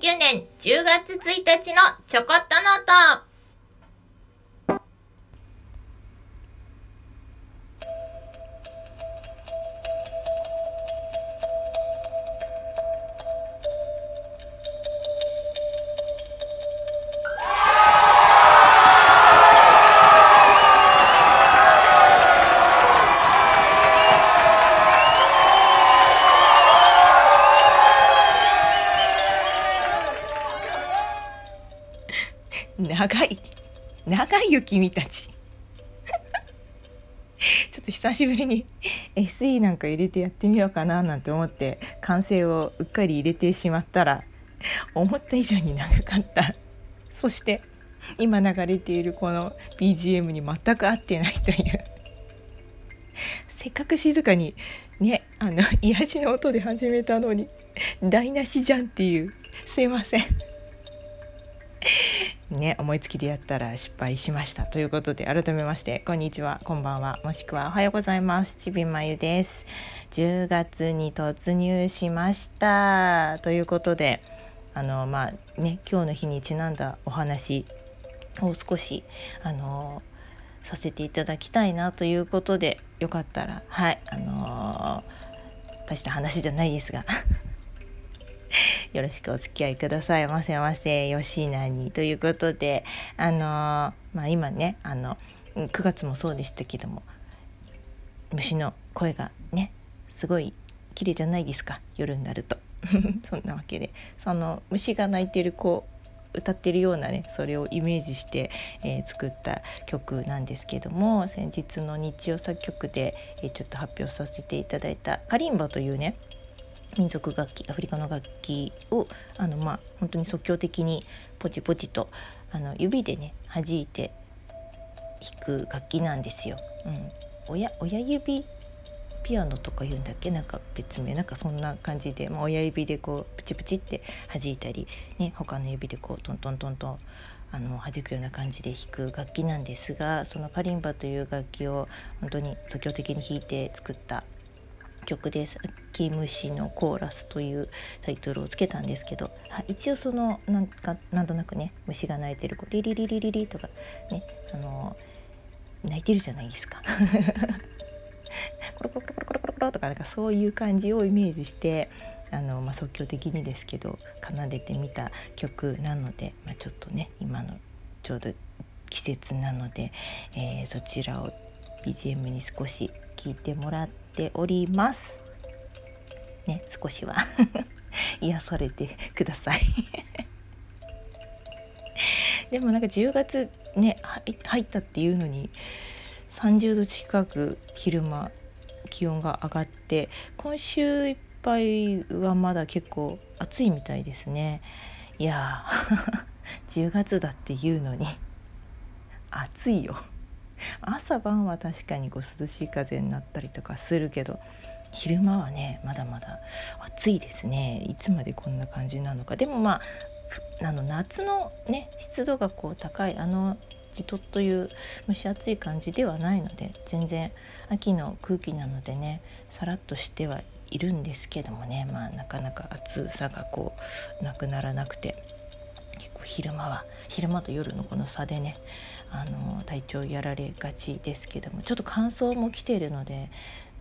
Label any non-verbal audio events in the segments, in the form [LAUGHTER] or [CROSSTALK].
2019年10月1日のちょこっとノート。長い。長いよ君たち。[LAUGHS] ちょっと久しぶりに SE なんか入れてやってみようかななんて思って完成をうっかり入れてしまったら思った以上に長かった。そして今流れているこの BGM に全く合ってないという。せっかく静かにねあの癒しの音で始めたのに台無しじゃんっていう。すいません。ね思いつきでやったら失敗しましたということで改めましてこんにちはこんばんはもしくはおはようございます。ちびまゆです。10月に突入しましたということであのまあね今日の日にちなんだお話を少しあのさせていただきたいなということでよかったらはいあの大した話じゃないですが。[LAUGHS] よろしくお付き合いください。ませませよしなにということであのまあ今ねあの9月もそうでしたけども虫の声がねすごい綺麗じゃないですか。夜になると。[LAUGHS] そんなわけで。その虫が鳴いてる子歌ってるようなねそれをイメージして、えー、作った曲なんですけども先日の日曜作曲で、えー、ちょっと発表させていただいたカリンバというね民族楽器アフリカの楽器をあのまあ本当に即興的にポチポチとあの指でね弾いて弾く楽器なんですよ。うん、親親指？ピアノとか言うんだっけ？なんか別名。なんかそんな感じで、まあ、親指でこうプチプチって弾いたり、ね、他の指でこうトントントントンあの弾くような感じで弾く楽器なんですがそのカリンバという楽器を本当に即興的に弾いて作った曲です「キムシのコーラス」というタイトルをつけたんですけど一応そのなんかなんとなくね虫が鳴いてるリリリリリリとかねあの鳴いてるじゃないですか。[LAUGHS] コロコロコロコロコロコロとかなんかそういう感じをイメージしてあの、まあ、即興的にですけど奏でてみた曲なので、まあ、ちょっとね今のちょうど季節なので、えー、そちらを BGM に少し聞いてもらってております。ね、少しは。[LAUGHS] 癒されてください。[LAUGHS] でもなんか10月ね入ったっていうのに30度近く昼間気温が上がって今週いっぱいはまだ結構暑いみたいですね。いや10 [LAUGHS] 月だっていうのに暑いよ。朝晩は確かにこう涼しい風になったりとかするけど昼間はねまだまだ暑いですね。いつまでこんな感じなのか。でもまああの夏のね湿度がこう高いあのじとっという蒸し暑い感じではないので全然秋の空気なのでねさらっとしてはいるんですけどもね。まあなかなか暑さがこうなくならなくて結構昼間は昼間と夜のこの差でねあの体調やられがちですけどもちょっと乾燥も来ているので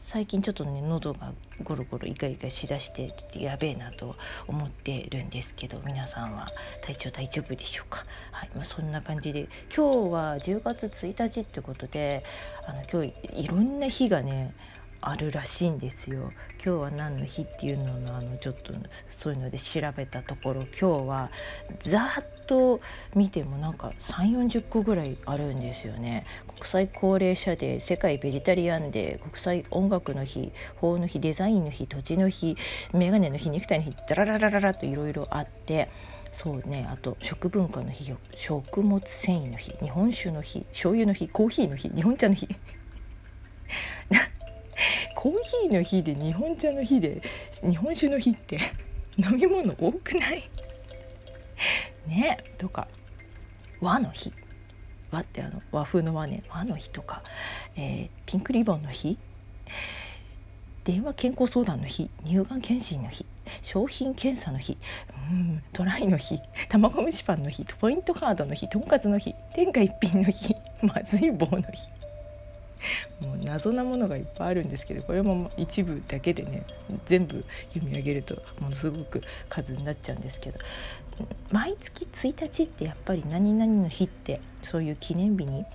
最近ちょっとね喉がゴロゴロイガイガしだしてちょっとやべえなと思ってるんですけど皆さんは体調大丈夫でしょうか、はいまあ、そんな感じで今日は10月1日ってことであの今日いろんな日がねあるらしいんですよ。今日は何の日っていうののあのちょっとそういうので調べたところ今日はざっと見てもなんか3 4 0個ぐらいあるんですよね。国際高齢者デー世界ベジタリアンデー国際音楽の日法の日デザインの日土地の日メガネの日ネクタイの日ダラララララといろいろあって。そうねあと食文化の日食物繊維の日日本酒の日醤油の日コーヒーの日日本茶の日 [LAUGHS] コーヒーの日で日本茶の日で日本酒の日って飲み物多くない？ねとか和の日。和ってあの和風の和ね。和の日とか、えー、ピンクリボンの日。電話健康相談の日。乳がん検診の日。商品検査の日。うんトライの日。卵蒸しパンの日。ポイントカードの日。とんかつの日。天下一品の日。まずい棒の日。もう謎なものがいっぱいあるんですけどこれも一部だけでね全部読み上げるとものすごく数になっちゃうんですけど。毎月1日ってやっぱり何々の日ってそういう記念日に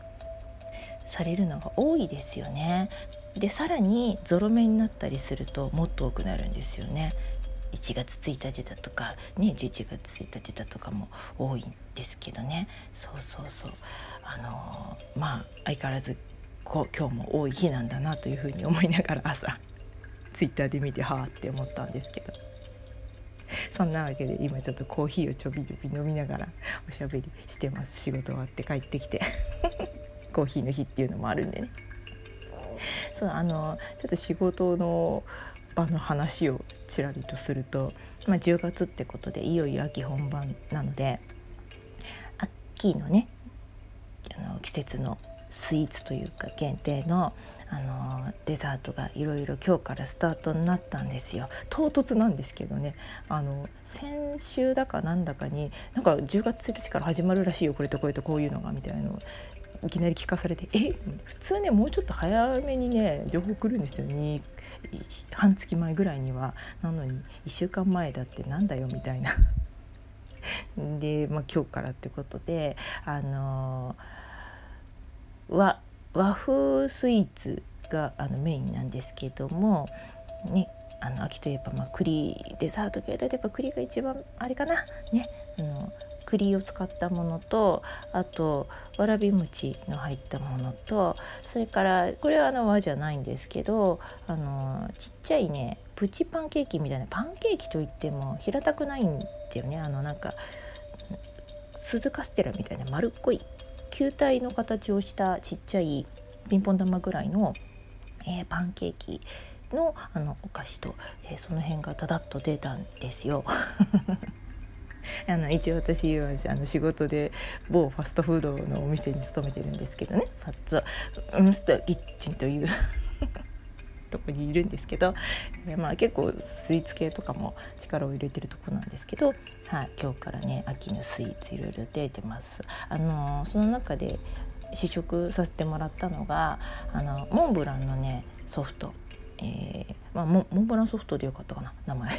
されるのが多いですよね。でさらにゾロ目になったりするともっと多くなるんですよね。1月1日だとかね11月1日だとかも多いんですけどねそうそうそうあのー、まあ相変わらずこ今日も多い日なんだなというふうに思いながら朝ツイッターで見てはあって思ったんですけどそんなわけで今ちょっとコーヒーをちょびちょび飲みながらおしゃべりしてます。仕事終わって帰ってきて。[LAUGHS] コーヒーの日っていうのもあるんでね。そうあのちょっと仕事の場の話をちらりとすると、まあ、10月ってことでいよいよ秋本番なので秋のねあの季節のスイーツというか限定のあのデザートがいろいろ今日からスタートになったんですよ。唐突なんですけどね。あの先週だかなんだかになんか10月1日から始まるらしいよこれとこれとこういうのがみたいのいきなり聞かされてえ普通ねもうちょっと早めにね情報来るんですよ。半月前ぐらいには。なのに1週間前だってなんだよみたいな。で、まあ、今日からってことであの和和風スイーツがあのメインなんですけどもねあの秋といえばまあ栗デザート系だとやっぱ栗が一番あれかな。ねあの栗を使ったものとあとわらび餅の入ったものとそれからこれはあの和じゃないんですけどあのちっちゃいねプチパンケーキみたいなパンケーキといっても平たくないんだよね。あのなんか鈴カステラみたいな丸っこい球体の形をしたちっちゃいピンポン玉ぐらいの、えー、パンケーキのあのお菓子と、えー、その辺がダダッと出たんですよ。[LAUGHS] あの一応私はあの仕事で某ファストフードのお店に勤めてるんですけどねファットウンスターキッチンというとこにいるんですけど、えー、まあ、結構スイーツ系とかも力を入れてるとこなんですけど、はい、今日からね秋のスイーツいろいろ出てます。あのー、その中で試食させてもらったのがあのモンブランのねソフト、えーまあ、モンブランソフトでよかったかな名前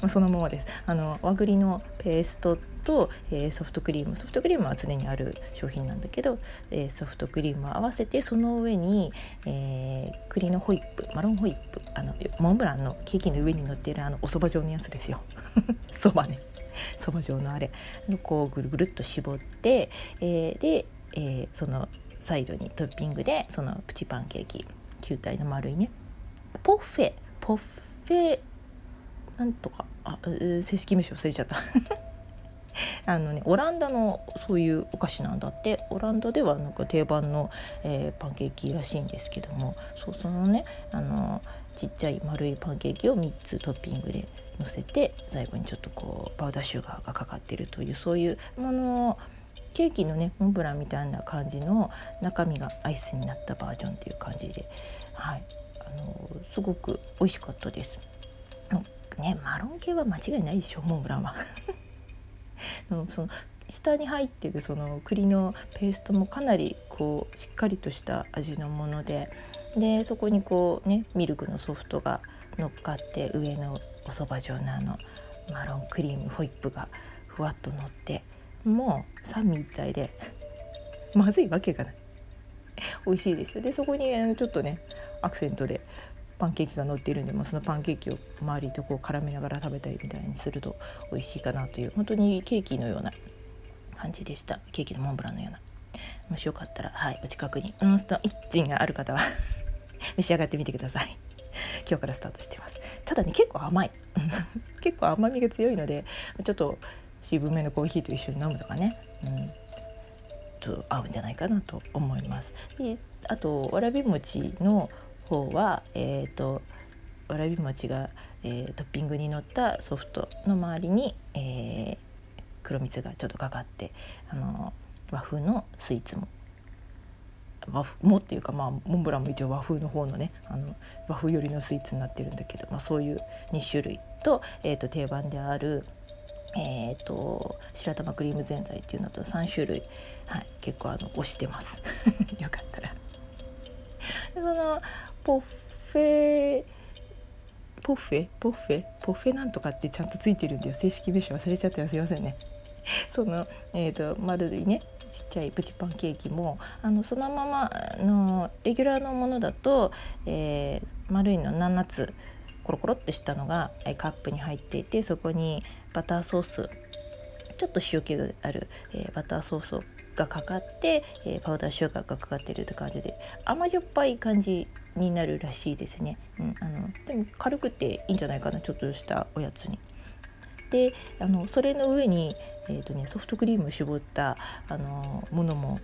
まあ、そのままです。あの和栗のペーストと、えー、ソフトクリーム。ソフトクリームは常にある商品なんだけど、えー、ソフトクリームを合わせてその上に、えー、栗のホイップマロンホイップあのモンブランのケーキの上に乗っているあのおそば状のやつですよ。[LAUGHS] そばね。そば状のあれ。こうぐるぐるっと絞って、えー、で、えー、そのサイドにトッピングでそのプチパンケーキ。球体の丸いね。ポッフェ。ポッフェなんとかあ正式名称忘れちゃった。[LAUGHS] あのねオランダのそういうお菓子なんだって。オランダではなんか定番の、えー、パンケーキらしいんですけども。そうそのねあのちっちゃい丸いパンケーキを3つトッピングでのせて最後にちょっとこうパウダーシュガーがかかってるというそういうものケーキのねモンブランみたいな感じの中身がアイスになったバージョンっていう感じで、はい、あのすごく美味しかったです。ねマロン系は間違いないでしょモンブランは [LAUGHS] その下に入ってるその栗のペーストもかなりこうしっかりとした味のものででそこにこうねミルクのソフトが乗っかって上のおそば状のあのマロンクリームホイップがふわっと乗ってもう三位一体でまずいわけがない。美味しいですよ。でそこにちょっとねアクセントでパンケーキが乗っているんでもそのパンケーキを周りとこう絡めながら食べたりみたいにすると美味しいかなという本当にケーキのような感じでした。ケーキのモンブランのような。もしよかったらはいお近くにウンストイッチンがある方は [LAUGHS] 召し上がってみてください。今日からスタートしてます。ただね結構甘い。[LAUGHS] 結構甘みが強いのでちょっと渋めのコーヒーと一緒に飲むとかね、うん、と合うんじゃないかなと思います。であとわらび餅の方は、えーと、わらび餅が、えー、トッピングに乗ったソフトの周りに、えー、黒蜜がちょっとかかってあの和風のスイーツも和風もっていうか、まあ、モンブランも一応和風の方のねあの和風寄りのスイーツになってるんだけど、まあ、そういう2種類と,、えー、と定番である、えーと、白玉クリームぜんざいっていうのと3種類、はい、結構あの推してます [LAUGHS] よかったら。[LAUGHS] そのポッフェポッフェポッフェポッフェなんとかってちゃんとついてるんだよ。正式名称忘れちゃってす。いませんね。[LAUGHS] その、えーと、丸いね。ちっちゃいプチパンケーキもあのそのままのレギュラーのものだと、えー、丸いの7つコロコロってしたのがカップに入っていてそこにバターソースちょっと塩気がある、えー、バターソースがかかって、えー、パウダーシュガーがかかってるって感じで甘じょっぱい感じになるらしいですね、うん、あのでも軽くていいんじゃないかなちょっとしたおやつに。であのそれの上に、えーとね、ソフトクリームを絞ったあのものも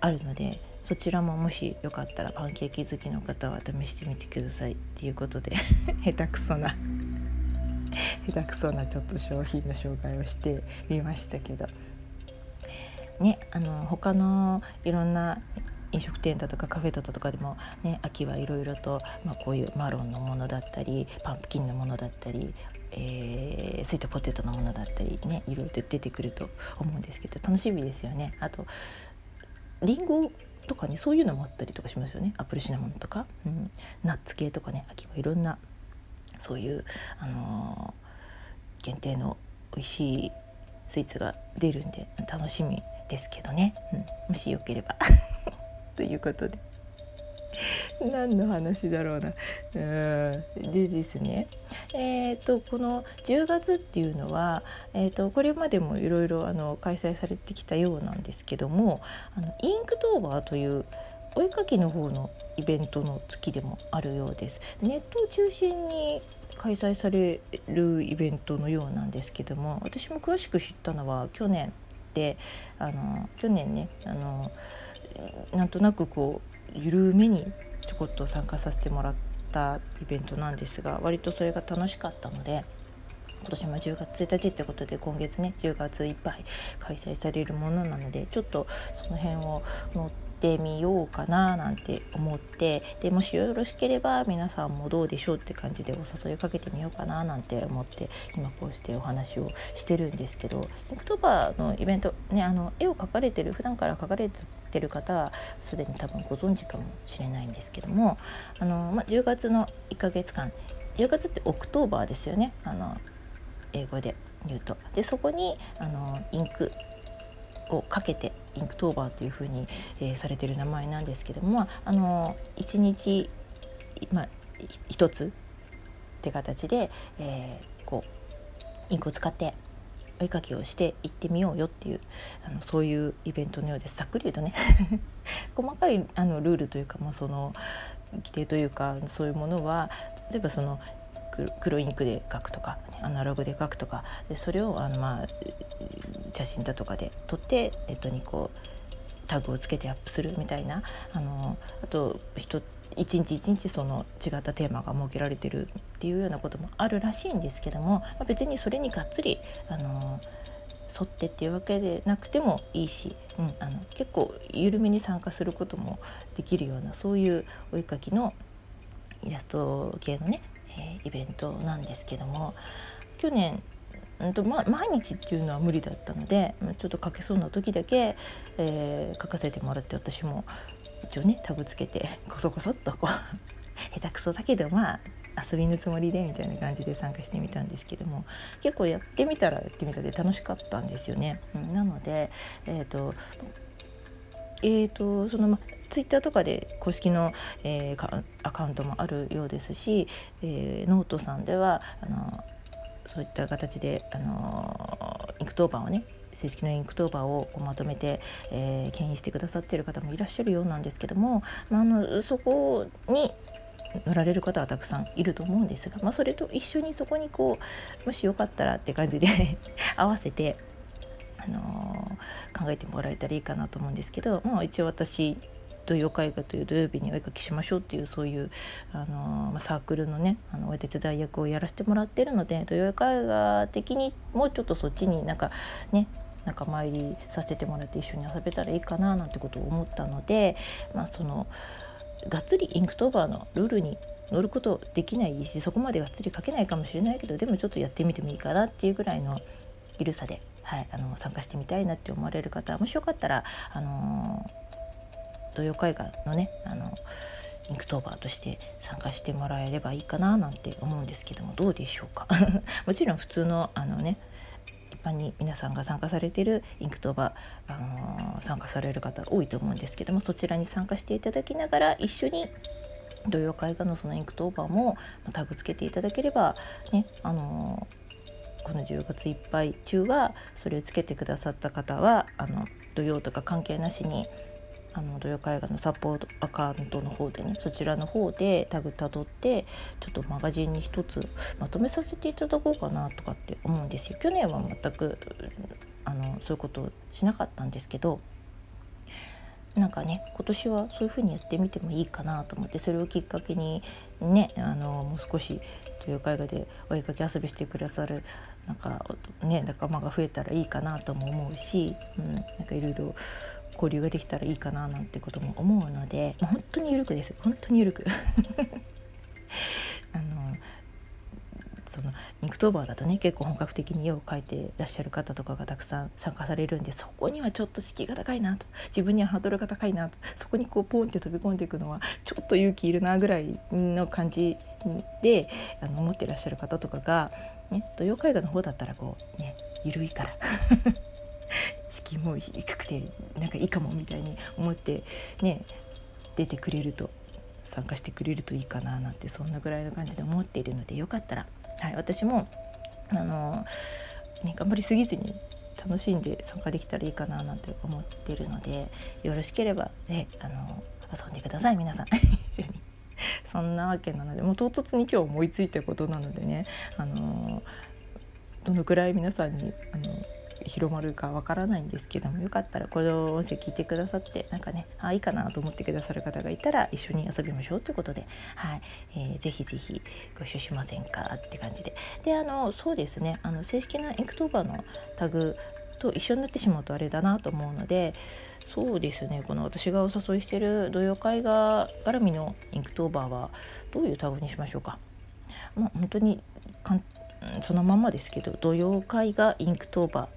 あるのでそちらももしよかったらパンケーキ好きの方は試してみてください。っていうことで [LAUGHS] 下手くそな下手くそなちょっと商品の紹介をしてみましたけど。ねあの他のいろんな飲食店だとかカフェだとかでもね秋はいろいろと、まあ、こういうマロンのものだったりパンプキンのものだったりえー、スイートポテトのものだったりねいろいろと出てくると思うんですけど楽しみですよね。あとりんごとかねそういうのもあったりとかしますよね。アップルシナモンとか、うん、ナッツ系とかね秋はいろんなそういう、あのー、限定の美味しいスイーツが出るんで楽しみですけどね、うん、もしよければ。[LAUGHS] ということで。何の話だろうな。うん。でですね。えーと、この10月っていうのは、えーと、これまでもいろいろ開催されてきたようなんですけどもあの Inktober というお絵かきの方のイベントの月でもあるようです。ネットを中心に開催されるイベントのようなんですけども私も詳しく知ったのは去年であの去年ねあのなんとなくこう緩めにちょこっと参加させてもらったイベントなんですが割とそれが楽しかったので今年も10月1日ってことで今月ね10月いっぱい開催されるものなのでちょっとその辺を乗っててみようかななんて思ってでもしよろしければ皆さんもどうでしょうって感じでお誘いかけてみようかななんて思って今こうしてお話をしてるんですけど Inktober のイベントねあの絵を描かれてる普段から描かれてる方はすでに多分ご存知かもしれないんですけどもあの、ま10月の1ヶ月間10月って October ですよねあの英語で言うと。でそこにあのインクをかけて Inktober というふうに、えー、されてる名前なんですけどもあの1日、まあ、1つって形で、えー、こうインクを使ってお絵かきをして行ってみようよっていうあのそういうイベントのようです。ざっくり言うとね [LAUGHS] 細かいあのルールというか、まあ、その規定というかそういうものは例えばその黒インクで描くとかアナログで描くとかでそれをあの、まあ、写真だとかで撮ってネットにこうタグをつけてアップするみたいなあのあと一日一日その違ったテーマが設けられてるっていうようなこともあるらしいんですけども、まあ、別にそれにがっつりあの沿ってっていうわけでなくてもいいし、うん、あの結構緩めに参加することもできるようなそういうお絵かきのイラスト系のねえー、イベントなんですけども去年んとま、毎日っていうのは無理だったのでちょっと書けそうな時だけ、えー、書かせてもらって私も一応ねタグつけて [LAUGHS] こそこそっとこう [LAUGHS] 下手くそだけどまあ遊びのつもりでみたいな感じで参加してみたんですけども結構やってみたらやってみたで楽しかったんですよね。うん、なので、えーとえーとそのまツイッターとかで公式の、えー、アカウントもあるようですし、えー、ノートさんではあのそういった形であの Inktober をね正式な Inktober をまとめて、えー、牽引してくださっている方もいらっしゃるようなんですけども、まあ、あのそこに乗られる方はたくさんいると思うんですが、まあ、それと一緒にそこにこうもしよかったらって感じで [LAUGHS] 合わせて、あのー、考えてもらえたらいいかなと思うんですけど、まあ、一応私土曜絵画という土曜日にお絵かきしましょうっていうそういう、あのー、サークルのねあのお手伝い役をやらせてもらってるので土曜絵画的にもうちょっとそっちになんかね仲間入りさせてもらって一緒に遊べたらいいかななんてことを思ったので、まあ、そのがっつり Inktober のルールに乗ることできないしそこまでがっつり描けないかもしれないけどでもちょっとやってみてもいいかなっていうぐらいの緩さで、はい、あの参加してみたいなって思われる方もしよかったら、あの土曜絵画版のねあの Inktober として参加してもらえればいいかななんて思うんですけどもどうでしょうか？[LAUGHS] もちろん普通のあのね一般に皆さんが参加されている Inktober、あのー、参加される方多いと思うんですけどもそちらに参加していただきながら一緒に土曜絵画版のその Inktober もタグつけていただければねあのー、この10月いっぱい中はそれをつけてくださった方はあの土曜とか関係なしにあの土曜絵画のサポートアカウントの方でねそちらの方でタグたどってちょっとマガジンに一つまとめさせていただこうかなとかって思うんですよ。去年は全くあのそういうことをしなかったんですけどなんかね今年はそういう風にやってみてもいいかなと思ってそれをきっかけにねあのもう少し豊絵画でお絵かき遊びしてくださるなんかね仲間が増えたらいいかなとも思うし、うん、なんかいろいろ交流ができたらいいかななんてことも思うので、まあ、本当に緩くです。本当に緩く。[LAUGHS] あのその Inktober だとね結構本格的に絵を描いてらっしゃる方とかがたくさん参加されるんでそこにはちょっと敷居が高いなと。自分にはハードルが高いなと。そこにこうポンって飛び込んでいくのはちょっと勇気いるなぐらいの感じであの思ってらっしゃる方とかが、ね、土曜絵画の方だったらこうね緩いから。敷居も低くてなんかいいかもみたいに思ってね出てくれると参加してくれるといいかななんてそんなぐらいの感じで思っているのでよかったら、はい、私もあの、ね、頑張りすぎずに楽しんで参加できたらいいかななんて思ってるのでよろしければねあの遊んでください皆さん [LAUGHS] 一緒に。そんなわけなのでもう唐突に今日思いついたことなのでねあのどのくらい皆さんにあの広まるかわからないんですけどもよかったらこの音声聞いてくださってなんかねあいいかなと思ってくださる方がいたら一緒に遊びましょうということで、はい。えー、ぜひぜひご一緒しませんかって感じで。であのそうですね。あの正式なインクトーバーのタグと一緒になってしまうとあれだなと思うのでそうですね。この私がお誘いしてる土曜絵画絡みのインクトーバーはどういうタグにしましょうか。まあ、本当にかんそのままですけど土曜絵画インクトーバ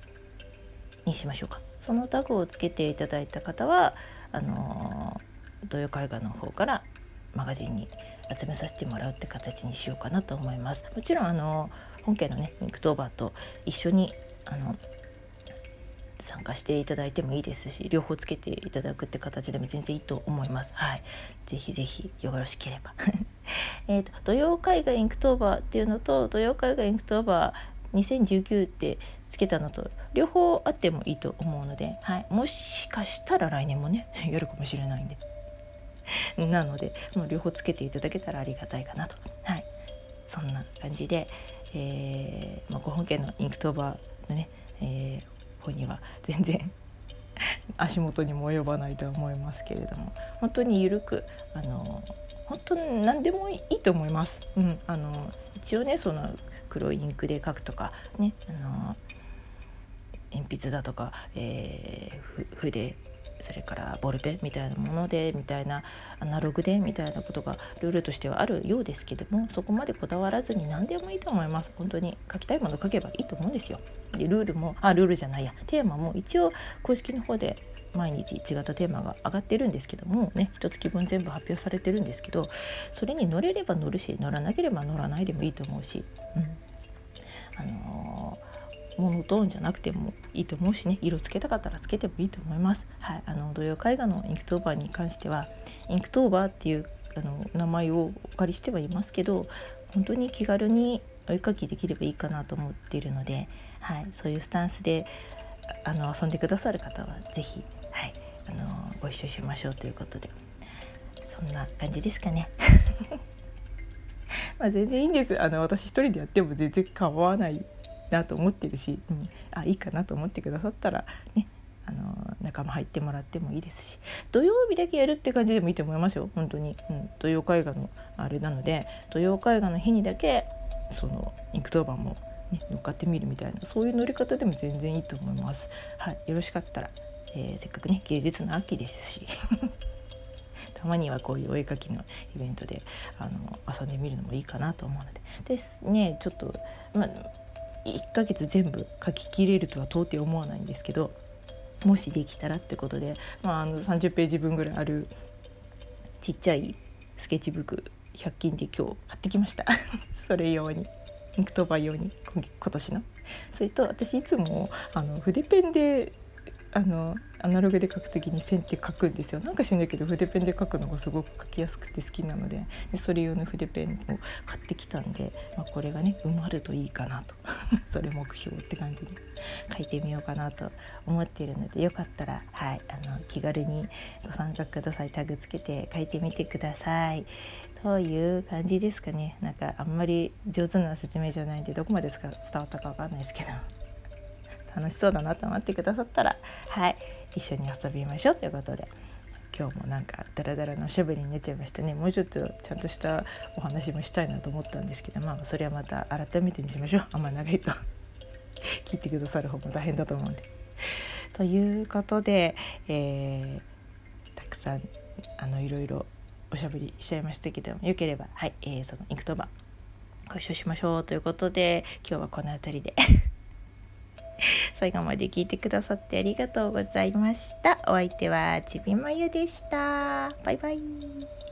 にしましょうか。そのタグをつけていただいた方はあの土曜絵画の方からマガジンに集めさせてもらうって形にしようかなと思います。もちろんあの本家のねインクトーバーと一緒にあの参加していただいてもいいですし両方つけていただくって形でも全然いいと思います。はい。ぜひぜひよろしければ。[LAUGHS] えと土曜絵画インクトーバーっていうのと土曜絵画インクトーバー2019ってつけたのと両方あってもいいと思うので、はい、もしかしたら来年もね [LAUGHS] やるかもしれないんで。[LAUGHS] なのでもう両方つけていただけたらありがたいかなと、はい、そんな感じで、えーまあ、ご本家のインクトーバーのね、えー、方には全然 [LAUGHS] 足元にも及ばないと思いますけれども本当に緩くあの本当に何でもいいと思います。うん、あの一応ねその黒いインクで書くとかねあの鉛筆だとか、えー、筆それからボールペンみたいなものでみたいなアナログでみたいなことがルールとしてはあるようですけどもそこまでこだわらずに何でもいいと思います。本当に書きたいもの書けばいいと思うんですよ。でルールもあルールじゃないや。テーマも一応公式の方で毎日違ったテーマが上がってるんですけどもね一月分全部発表されてるんですけどそれに乗れれば乗るし乗らなければ乗らないでもいいと思うし、うん、あのーモノトーンじゃなくてもいいと思うしね色つけたかったらつけてもいいと思います。はい、あの土曜絵画のインクトーバーに関してはインクトーバーっていうあの名前をお借りしてはいますけど本当に気軽にお絵描きできればいいかなと思っているので、はい、そういうスタンスであの遊んでくださる方は是非、はい、あのご一緒しましょうということで。そんな感じですかね。[LAUGHS] ま全然いいんです。あの私一人でやっても全然構わないなと思ってるし、うん、あいいかなと思ってくださったらね。あの仲間入ってもらってもいいですし。土曜日だけやるって感じでもいいと思いますよ。本当に、うん、土曜絵画のあれなので。土曜絵画の日にだけそのインクトーバーもね、乗っかってみるみたいなそういう乗り方でも全然いいと思います。はい、よろしかったら、えー、せっかくね芸術の秋ですし [LAUGHS] たまにはこういうお絵かきのイベントであの遊んでみるのもいいかなと思うので。ですねちょっと、まあ、1ヶ月全部書ききれるとは到底思わないんですけどもしできたらってことで、まあ、あの30ページ分ぐらいあるちっちゃいスケッチブック100均で今日買ってきました。[LAUGHS] それ用にインクトーバー用に今年の。それと私いつもあの筆ペンであのアナログで書く時に線って書くんですよ。なんか知んないけど筆ペンで書くのがすごく書きやすくて好きなのででそれ用の筆ペンを買ってきたんで、まあ、これがね埋まるといいかなと。[LAUGHS] それ目標って感じで。書いてみようかなと思っているのでよかったら、はい、あの気軽にご参加ください。タグつけて書いてみてください。という感じですかね。なんかあんまり上手な説明じゃないんでどこまで伝わったかわかんないですけど。楽しそうだなと思ってくださったらはい一緒に遊びましょう。ということで今日もなんかダラダラのおしゃべりになっちゃいましたね。もうちょっとちゃんとしたお話もしたいなと思ったんですけどまあそれはまた改めてにしましょう。あんま長いと [LAUGHS] 聞いてくださる方も大変だと思うんで。ということで、えー、たくさんあのいろいろおしゃべりしちゃいましたけどもよければはい、えー、そのインクトバご一緒しましょう。ということで今日はこの辺りで。[LAUGHS] 最後まで聞いてくださってありがとうございました。お相手はちびまゆでした。バイバイ。